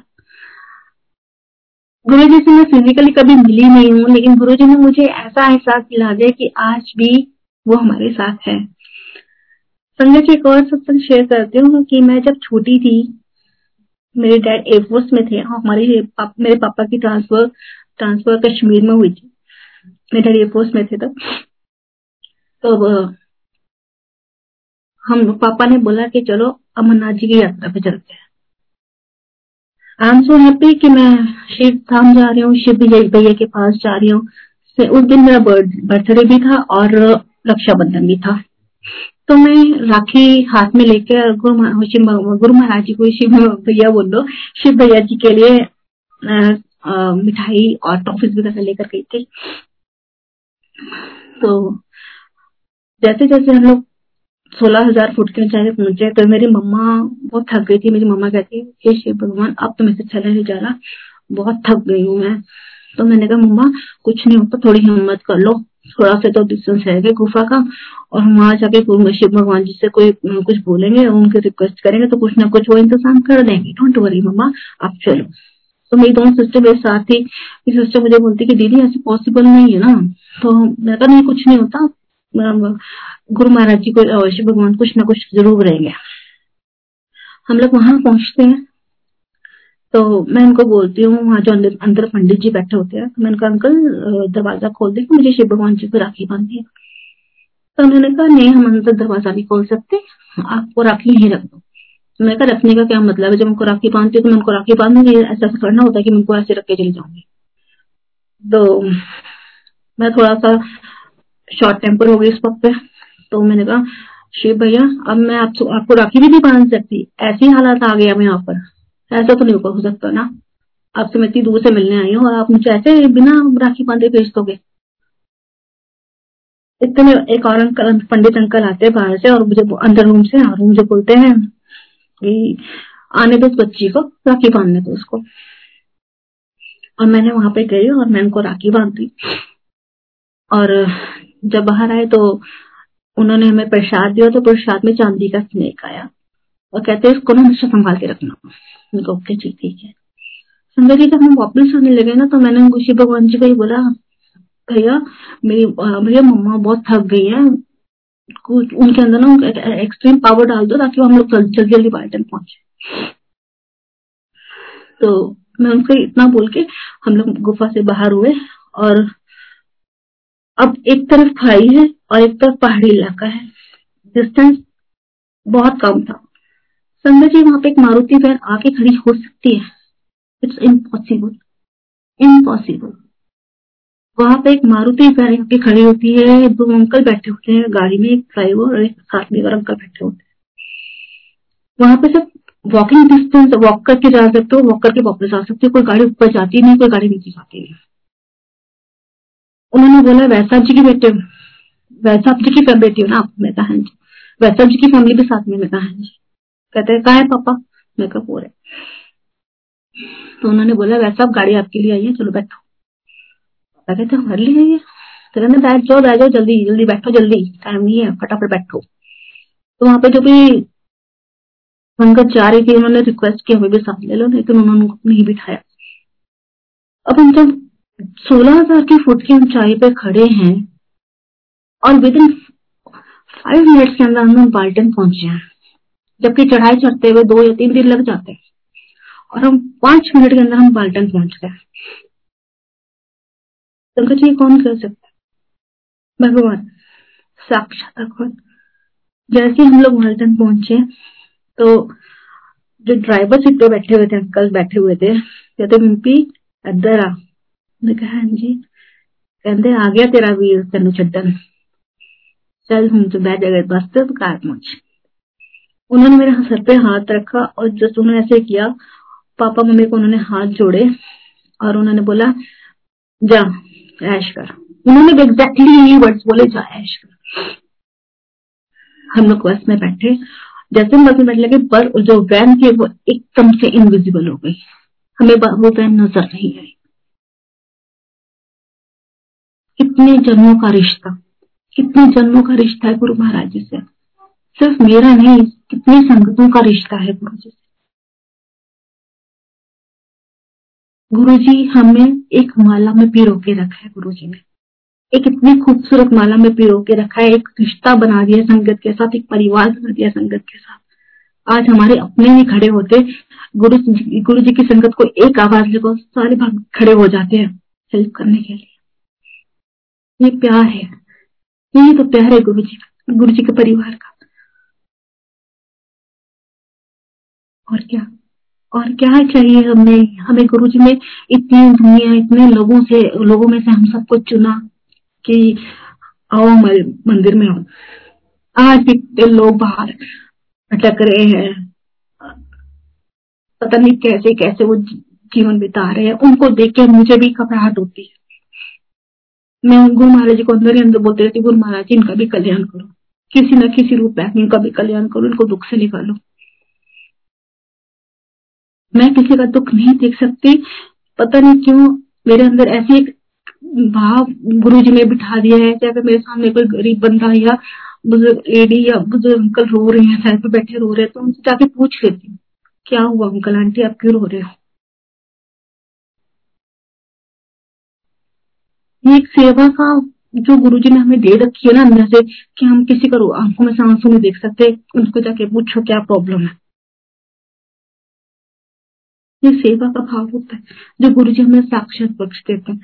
गुरु जी से मैं फिजिकली कभी मिली नहीं हूँ लेकिन गुरु जी ने मुझे ऐसा एहसास दिला दिया कि आज भी वो हमारे साथ है। जी एक और सत्संग शेयर करती हूँ कि मैं जब छोटी थी मेरे डैड एयरफोर्स में थे। और हमारे पाप, मेरे पापा की ट्रांसफ़र ट्रांसफ़र कश्मीर में हुई थी। मेरे डैड एयरफोर्स में थे तब। तो हम पापा ने बोला कि चलो, अमरनाथ जी की यात्रा पे चलते हैं। आई एम सो हैप्पी कि मैं शिव धाम जा रही हूँ, शिव विजय भैया के पास जा रही हूँ। उस दिन मेरा बर्थडे भी था और रक्षाबंधन भी था। तो मैं राखी हाथ में लेकर गुरु गुरु महाराज जी को, शिव भैया बोल दो शिव भैया जी के लिए मिठाई और टॉफिस वगैरह लेकर गई थी। तो जैसे जैसे हम लोग सोलह हज़ार फुट के ऊंचाई पहुँचे। तो मेरी मम्मा बहुत थक गई थी। मेरी मम्मा कहती, हे शिव भगवान, अब तो मैं से चला नहीं जा रहा। बहुत थक गई हूँ मैं। तो मैंने कहा, मम्मा, कुछ नहीं होता, थोड़ी हिम्मत कर लो। थोड़ा सा तो डिस्टेंस है गुफा का, और हम वहाँ जाके शिव भगवान जी से कोई कुछ बोलेंगे, उनके रिक्वेस्ट करेंगे तो कुछ ना कुछ वो इंतज़ाम कर देंगे। डोंट वरी मम्मा, आप चलो। तो मेरी दोनों सिस्टर मेरे साथ थी सिस्टर मुझे बोलती कि, दीदी, ऐसे पॉसिबल नहीं है ना। तो मैं कहा, नहीं, कुछ नहीं होता। गुरु महाराज जी को शिव भगवान कुछ ना कुछ ज़रूर रहेंगे हम लोग वहाँ पहुँचते हैं। तो मैं उनको बोलती हूँ, वहाँ जो अंदर अंदर पंडित जी बैठे होते हैं तो मैंने कहा अंकल दरवाज़ा खोल दे मुझे शिव भगवान जी को राखी बांधी है। तो उन्होंने कहा, नहीं, हम अंदर दरवाज़ा नहीं खोल सकते आपको राखी यहीं रख दो। मैंने कहा, रखने का क्या मतलब है? जब उनको राखी बांधती हूँ तो मैं उनको राखी बांधूँगी, ऐसा करना होता है कि मैं उनको ऐसे रख के चली जाऊँगी। तो मैं थोड़ा सा शॉर्ट टेम्पर हो गई इस वक्त पे। तो मैंने कहा शिव भैया अब मैं आप, आपको राखी भी नहीं बाँध सकती। ऐसी हालात आ गया यहाँ पर। ऐसा तो नहीं हो सकता ना। आपसे मैं इतनी दूर से मिलने आई हूँ और आप मुझे ऐसे बिना राखी बांधे भेज दोगे। इतने एक और अंकल पंडित अंकल आते हैं बाहर से और मुझे अंदर रूम से और मुझे बोलते हैं कि आने दो बच्ची को राखी बांधने दो उसको। और मैंने वहाँ पे गई और मैं उनको राखी बाँध दी। और जब बाहर आए तो उन्होंने हमें प्रसाद दिया तो प्रसाद में चांदी का स्नेक आया। और कहते हैं, इसको हमेशा संभाल के रखना। ओके जी ठीक है। संजय जी, जब हम वापस आने लगे ना तो मैंने शिव भगवान जी को ही बोला, भैया, मेरी भैया, मम्मा बहुत थक गई है। कुछ उनके अंदर ना एक्सट्रीम पावर डाल दो ताकि हम लोग जल्दी जल्दी बाल्टन पहुँचे तो मैं उनसे इतना बोल के हम लोग गुफा से बाहर हुए और अब एक तरफ़ खाई है और एक तरफ़ पहाड़ी इलाका है। डिस्टेंस बहुत कम था। संजय जी, वहाँ पे एक मारुति वैन आके खड़ी हो सकती है। इट्स इम्पॉसिबल इम्पॉसिबल वहाँ पे एक मारुति वैन आके खड़ी होती है। दो अंकल बैठे होते हैं गाड़ी में, एक ड्राइवर और एक साथ में अंकल बैठे होते हैं। वहाँ पे सब वॉकिंग डिस्टेंस वॉक करके जा सकते हो वॉक करके वापस आ सकते हो। कोई गाड़ी ऊपर जाती नहीं, कोई गाड़ी नीचे जाती नहीं। उन्होंने बोला, वैसा जी की बेटे, वैसा जी की बेटी हो ना? आप मैं कहा हाँ जी। वैसा जी की फैमिली भी साथ में, मैं कहा हाँ जी। कहते हैं कहा है पापा? मैं कहा पूरे तो उन्होंने बोला, वैसा गाड़ी आपके लिए आई है, चलो बैठो। पापा कहते हमारे लिए आई है तो कहते बैठ जाओ बैठ जाओ, जल्दी जल्दी बैठो, जल्दी। टाइम नहीं है, फटाफट बैठो। तो वहाँ पे जो भी संगत जा रही थी उन्होंने रिक्वेस्ट किया हमें भी साथ ले लो लेकिन उन्होंने नहीं बिठाया। अब हम जब सोलह हज़ार की फुट की ऊंचाई पे खड़े हैं और विद इन फाइव मिनट्स के अंदर हम बाल्टन पहुँचे हैं। जबकि चढ़ाई चढ़ते हुए दो या तीन दिन लग जाते हैं और हम पाँच मिनट के अंदर हम बाल्टन पहुँच गए। शंकर जी कौन कर सकता है? भगवान, साक्षात भगवान जैसे हम लोग बाल्टन पहुँचे तो जो ड्राइवर सीट पे बैठे हुए थे अंकल बैठे हुए थे कहते मिम्पी इधर कहा हाँ जी। कहते, आ गया तेरा वीर, तेन छन चल हम तो बैठ गए बस कार पहुँच। उन्होंने मेरे सर पे हाथ रखा और जस्ट उन्होंने ऐसे किया, पापा मम्मी को उन्होंने हाथ जोड़े और उन्होंने बोला, जा, ऐश उन्होंने बोले, जा, ऐश हम लोग बस में बैठे। जैसे हम बस में बैठने लगे, पर जो वैन थी, वो एकदम से इनविजिबल हो गई। हमें वो वैन नज़र नहीं आई। कितने जन्मों का रिश्ता, कितने जन्मों का रिश्ता है गुरु महाराज जी से? सिर्फ़ मेरा नहीं, कितनी संगतों का रिश्ता है गुरु जी गुरु जी हमें एक माला में पिरो के रखा है गुरु जी ने। एक इतनी खूबसूरत माला में पिरो के रखा है, एक रिश्ता बना दिया संगत के साथ, एक परिवार बना दिया संगत के साथ। आज हमारे अपने ही खड़े होते, गुरु गुरु जी की संगत को एक आवाज़ लेकर सारे भाग खड़े हो जाते हैं हेल्प करने के लिए। ये प्यार है। यही तो प्यार है गुरु जी का गुरु जी के परिवार का। और क्या और क्या चाहिए हमने हमें गुरु जी ने इतनी दुनिया, इतने लोगों से, लोगों में से हम सबको चुना कि आओ हमारे मंदिर में आओ। आज भी लोग बाहर भटक रहे हैं। पता नहीं कैसे कैसे वो जीवन बिता रहे हैं। उनको देख के मुझे भी घबराहट होती है। मैं गुरु महाराज को अंदर ही अंदर बोलते रहती गुरु महाराज इनका भी कल्याण करो। किसी न किसी रूप में इनका भी कल्याण करो, इनको दुख से निकालो। मैं किसी का दुख नहीं देख सकती, पता नहीं क्यों मेरे अंदर ऐसी एक भाव गुरु जी ने बिठा दिया है चाहे मेरे सामने कोई गरीब बंदा या बुज़ुर्ग लेडी या बुज़ुर्ग अंकल रो रहे हैं, साइड पे बैठे रो रहे हैं तो उनसे जाके पूछ लेती हूँ, क्या हुआ, अंकल, आंटी, आप क्यों रो रहे हो? ये एक सेवा का जो गुरुजी ने हमें दे रखी है ना अंदर से, कि हम किसी को आँखों में, सांसों नहीं देख सकते उनको जाके पूछो क्या प्रॉब्लम है। ये सेवा का भाव होता है, जो गुरु जी हमें साक्षात बख्श देते हैं।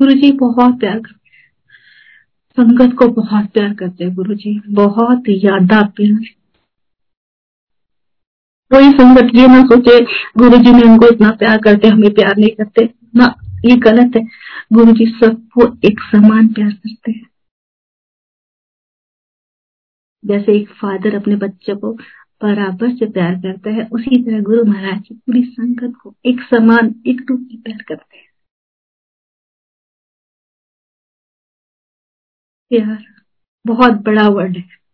गुरु जी बहुत प्यार करते संगत को बहुत प्यार करते हैं गुरु जी बहुत ज़्यादा प्यार। कोई संगत ये ना सोचे गुरु जी ने उनको इतना प्यार करते, हमें प्यार नहीं करते। ना, ये गलत है। गुरु जी सबको एक समान प्यार करते हैं। जैसे एक फादर अपने बच्चे को बराबर से प्यार करता है, उसी तरह गुरु महाराज जी पूरी संगत को एक समान, एक टूकी प्यार करते हैं। प्यार, बहुत बड़ा वर्ड है।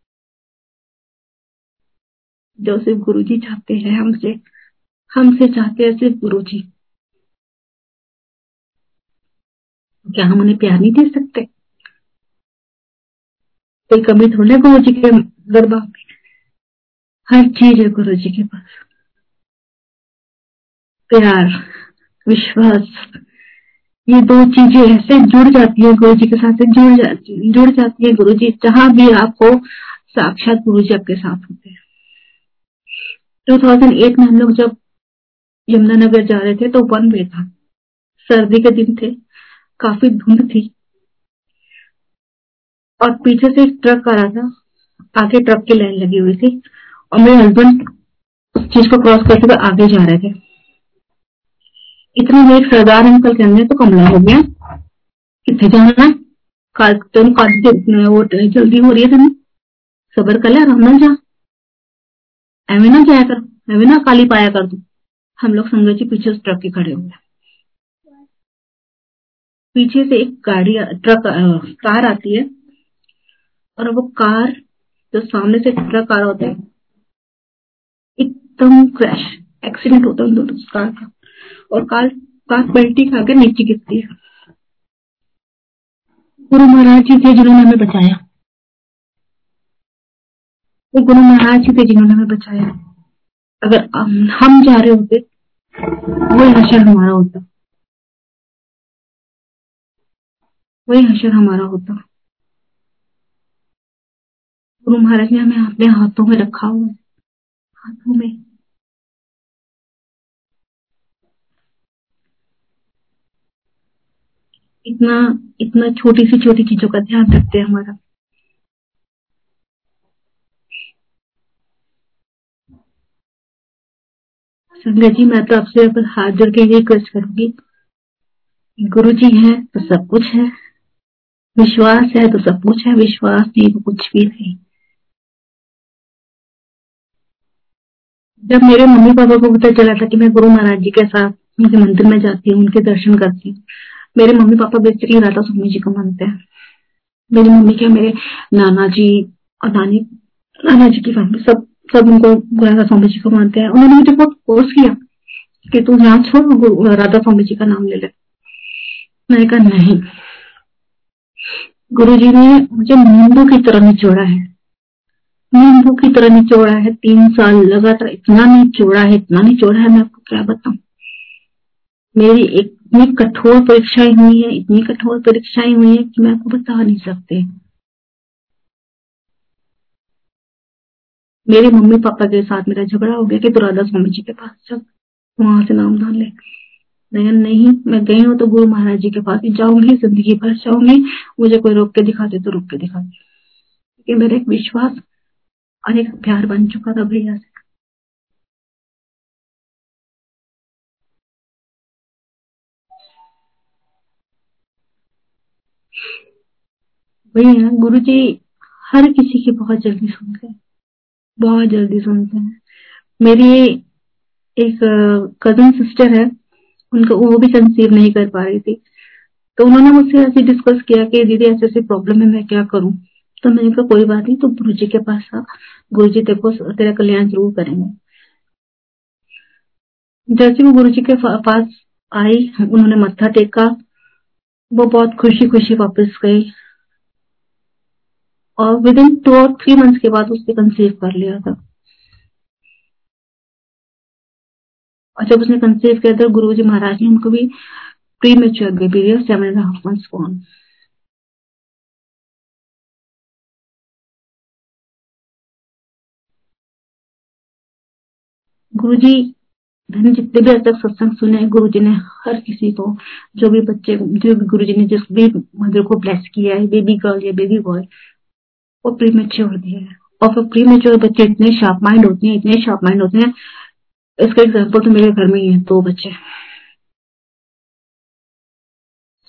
जो सिर्फ़ गुरु जी चाहते हैं, हमसे हमसे चाहते हैं सिर्फ़ गुरु जी क्या हम उन्हें प्यार नहीं दे सकते? कोई कमी थोड़ी गुरु जी के दरबार में। हर चीज़ है गुरु जी के पास। प्यार, विश्वास, ये दो चीज़ें ऐसे जुड़ जाती है गुरु जी के साथ, जुड़ जाती जुड़ जाती है गुरु जी जहाँ भी आप हो, साक्षात गुरु जी आपके साथ होते हैं। 2008 में हम लोग जब यमुनानगर जा रहे थे तो वन वे था। सर्दी के दिन थे, काफ़ी धुंध थी। और पीछे से एक ट्रक आ रहा था, आगे ट्रक की लाइन लगी हुई थी, और मेरे हस्बैंड उस चीज़ को क्रॉस करते हुए आगे जा रहे थे। इतने में एक सरदार अंकल कहने तो कमला हो गया। कितने जाना काल तेन काल वो जल्दी हो रही है तेन सबर कर ले आराम जा एवं ना जाया कर? एवं ना काली पाया कर तू हम लोग संगत जी पीछे उस ट्रक के खड़े हुए पीछे से एक गाड़ी, ट्रक कार आती है और वो कार जो सामने से ट्रक आ रहा होता है, एकदम क्रैश, एक्सीडेंट होता है उस कार का। और कार कार पलटी खा के नीचे गिरती है। गुरु महाराज जी थे जिन्होंने हमें बचाया। वो गुरु महाराज जी थे जिन्होंने हमें बचाया। अगर हम जा रहे होते, वही हशर हमारा होता। वही हशर हमारा होता। गुरु महाराज ने हमें अपने हाथों में रखा हुआ है। हाथों में। इतना इतना छोटी सी छोटी चीज़ों का ध्यान रखते हैं हमारा। संगत जी, मैं तो आपसे हाथ जोड़ के रिक्वेस्ट करूँगी गुरु जी है तो सब कुछ है। विश्वास है तो सब कुछ है, विश्वास नहीं तो कुछ भी नहीं। जब मेरे मम्मी पापा को पता चला था कि मैं गुरु महाराज जी के साथ उनके मंदिर में जाती हूँ, उनके दर्शन करती हूँ, मेरे mummy papa basically Radha Swami ji को मानते हैं। मेरी मम्मी क्या मेरे नाना जी और नानी, नाना जी की फैमिली सब सब उनको राधा स्वामी जी को मानते हैं। उन्होंने मुझे बहुत फोर्स किया कि तू यहाँ छोड़ राधा स्वामी जी का नाम ले ले। मैंने कहा, नहीं। गुरु जी ने मुझे नींबू की तरह निचोड़ा है। नींबू की तरह निचोड़ा है, तीन साल लगातार इतना निचोड़ा है, इतना निचोड़ा है, मैं आपको क्या बताऊँ? मेरी इतनी कठोर परीक्षाएँ हुई है, इतनी कठोर परीक्षाएँ हुई है कि मैं आपको बता नहीं सकते। मेरे मम्मी पापा के साथ मेरा झगड़ा हो गया कि तू राधा स्वामी जी के पास चल वहाँ से नाम धान ले। नहीं नहीं, मैं गई हूँ तो गुरु महाराज जी के पास ही जाऊँगी, ज़िंदगी भर जाऊँगी। मुझे कोई रोक के दिखा दे तो रोक के दिखा दे क्योंकि मेरा एक विश्वास और एक प्यार बन चुका था भैया से। भैया गुरु जी हर किसी की बहुत जल्दी सुनते हैं बहुत जल्दी सुनते हैं। मेरी एक कज़न सिस्टर है, उनको, वो भी कंसीव नहीं कर पा रही थी। तो उन्होंने मुझसे ऐसे डिस्कस किया कि दीदी, ऐसे ऐसी प्रॉब्लम है, मैं क्या करूँ? तो मैंने कहा, कोई बात नहीं तो गुरु जी के पास आ। गुरु जी को, तेरा कल्याण ज़रूर करेंगे। जैसे वो गुरु जी के पास आई, उन्होंने मत्था टेका, वो बहुत खुशी खुशी वापस गई। और विद इन टू और थ्री मंथ्स के बाद उसने कंसीव कर लिया था। और जब उसने कंसीव किया था गुरु जी महाराज ने उनको भी प्री मेच्योर बेबी दिया seven and half months born गुरु जी मैंने जितने भी अब तक सत्संग सुने गुरु जी ने हर किसी को, जो भी बच्चे, जो भी गुरु जी ने जिस भी मदर को ब्लेस किया है बेबी गर्ल या बेबी बॉय वो प्री मेच्योर दिया है। और फिर प्री मेच्योर बच्चे इतने शार्प माइंड होते हैं, इतने शार्प माइंड होते हैं, इसका एग्ज़ाम्पल तो मेरे घर में ही है, दो बच्चे।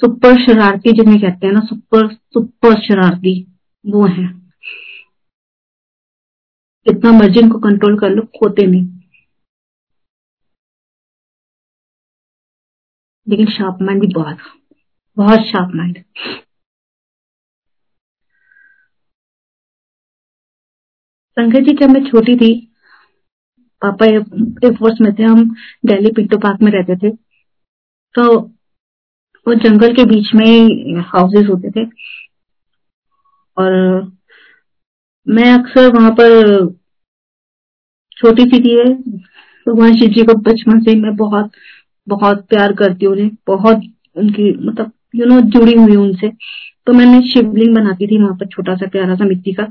सुपर शरारती जिन्हें कहते हैं ना, सुपर सुपर शरारती, वो है। इतना मर्ज़ी इनको कंट्रोल कर लो, खोते नहीं। लेकिन शार्प माइंड भी बहुत बहुत शार्प माइंड संगत जी जब मैं छोटी थी? पापा एयरफोर्स में थे, हम दिल्ली पिंटो पार्क में रहते थे। तो वो जंगल के बीच में हाउसेस होते थे। और मैं अक्सर वहाँ पर छोटी सी थी भगवान शिव जी को बचपन से मैं बहुत बहुत प्यार करती हूँ बहुत उनकी मतलब यू नो जुड़ी हुई उनसे। तो मैंने शिवलिंग बनाती थी वहाँ पर, छोटा सा, प्यारा सा मिट्टी का।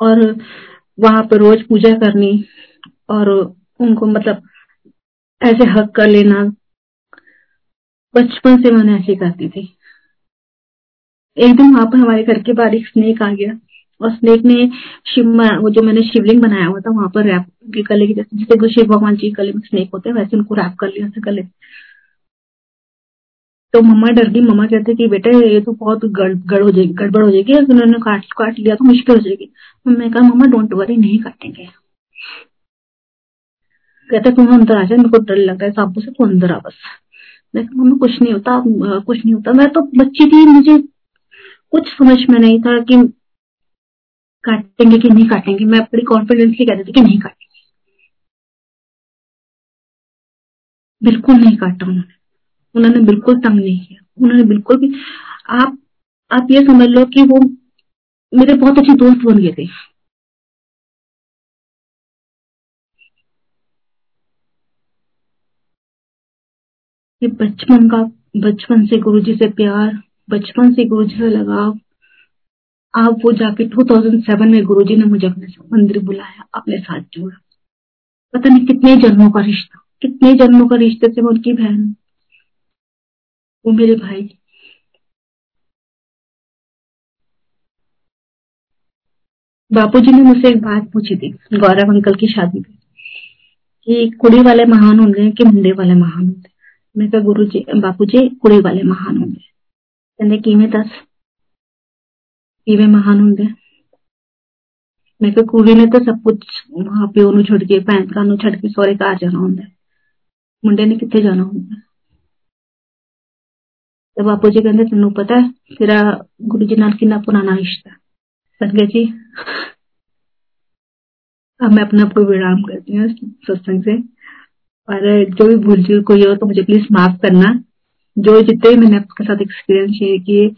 और वहाँ पर रोज पूजा करनी और उनको मतलब ऐसे हक कर लेना। बचपन से मैंने ऐसे करती थी। एक दिन वहाँ पर हमारे घर के बाहर एक स्नेक आ गया और स्नेक ने शिव वो जो मैंने शिवलिंग बनाया हुआ था, वहाँ पर रैप के गले जैसे जैसे शिव भगवान जी गले में स्नेक होते हैं, वैसे उनको रैप कर लिया था गले। तो मम्मा डर गई मम्मा कहते कि बेटा, ये तो बहुत गड़बड़ हो जाएगी, गड़बड़ हो जाएगी, अगर उन्होंने काट काट लिया तो मुश्किल हो जाएगी। मैं कहा, मम्मा डोंट वरी नहीं काटेंगे। कहते, तुम अंदर आ जाए मेरे को डर लग रहा है, सांपों से तू अंदर आ बस। मैं मम्मा, कुछ नहीं होता कुछ नहीं होता। मैं तो बच्ची थी, मुझे कुछ समझ में नहीं था कि काटेंगे कि नहीं काटेंगे। मैं बड़ी कॉन्फिडेंसली कहती थी कि नहीं काटेंगे। बिल्कुल नहीं काटा उन्होंने। उन्होंने बिल्कुल तंग नहीं किया। उन्होंने बिल्कुल भी आप आप ये समझ लो कि वो मेरे बहुत अच्छे दोस्त बन गए थे। ये बचपन का, बचपन से गुरुजी से प्यार, बचपन से गुरुजी से लगाव। आप वो जाके 2007 में गुरुजी ने मुझे अपने मंदिर बुलाया, अपने साथ जोड़ा। पता नहीं कितने जन्मों का रिश्ता, कितने जन्मों का रिश्ते से मैं उनकी बहन। वो मेरे भाई। बापूजी ने मुझसे एक बात पूछी थी, गौरव अंकल की शादी पे, कि कुड़ी वाले महान होंगे कि मुंडे वाले महान होंगे? मैं कहा गुरु जी बापू जी कुड़ी वाले महान होंगे। कहते किमें दस किमें महान होंगे। मैं कहा, कुड़ी ने तो सब कुछ वहाँ प्यो नु छड़ के भैन का नु छड़ के सौरे घर जाना होंगे मुंडे ने कितने जाना होंगे तो बापू जी कहते तेन पता तेरा गुरु जी कितना पुराना रिश्ता। संगत जी, अब मैं अपना आपको विराम करती हूँ सत्संग से। और जो भी भूल चूक कोई हो तो मुझे प्लीज़ माफ़ करना। जो जितने भी मैंने आपके साथ एक्सपीरियंस शेयर किए,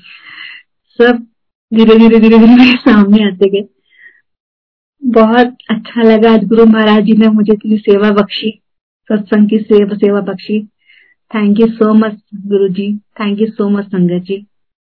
सब धीरे धीरे धीरे धीरे सामने आते गए। बहुत अच्छा लगा। आज गुरु महाराज जी ने मुझे इतनी सेवा बख्शी, सत्संग की सेवा सेवा बख्शी। थैंक यू सो मच गुरु जी थैंक यू सो मच संगत जी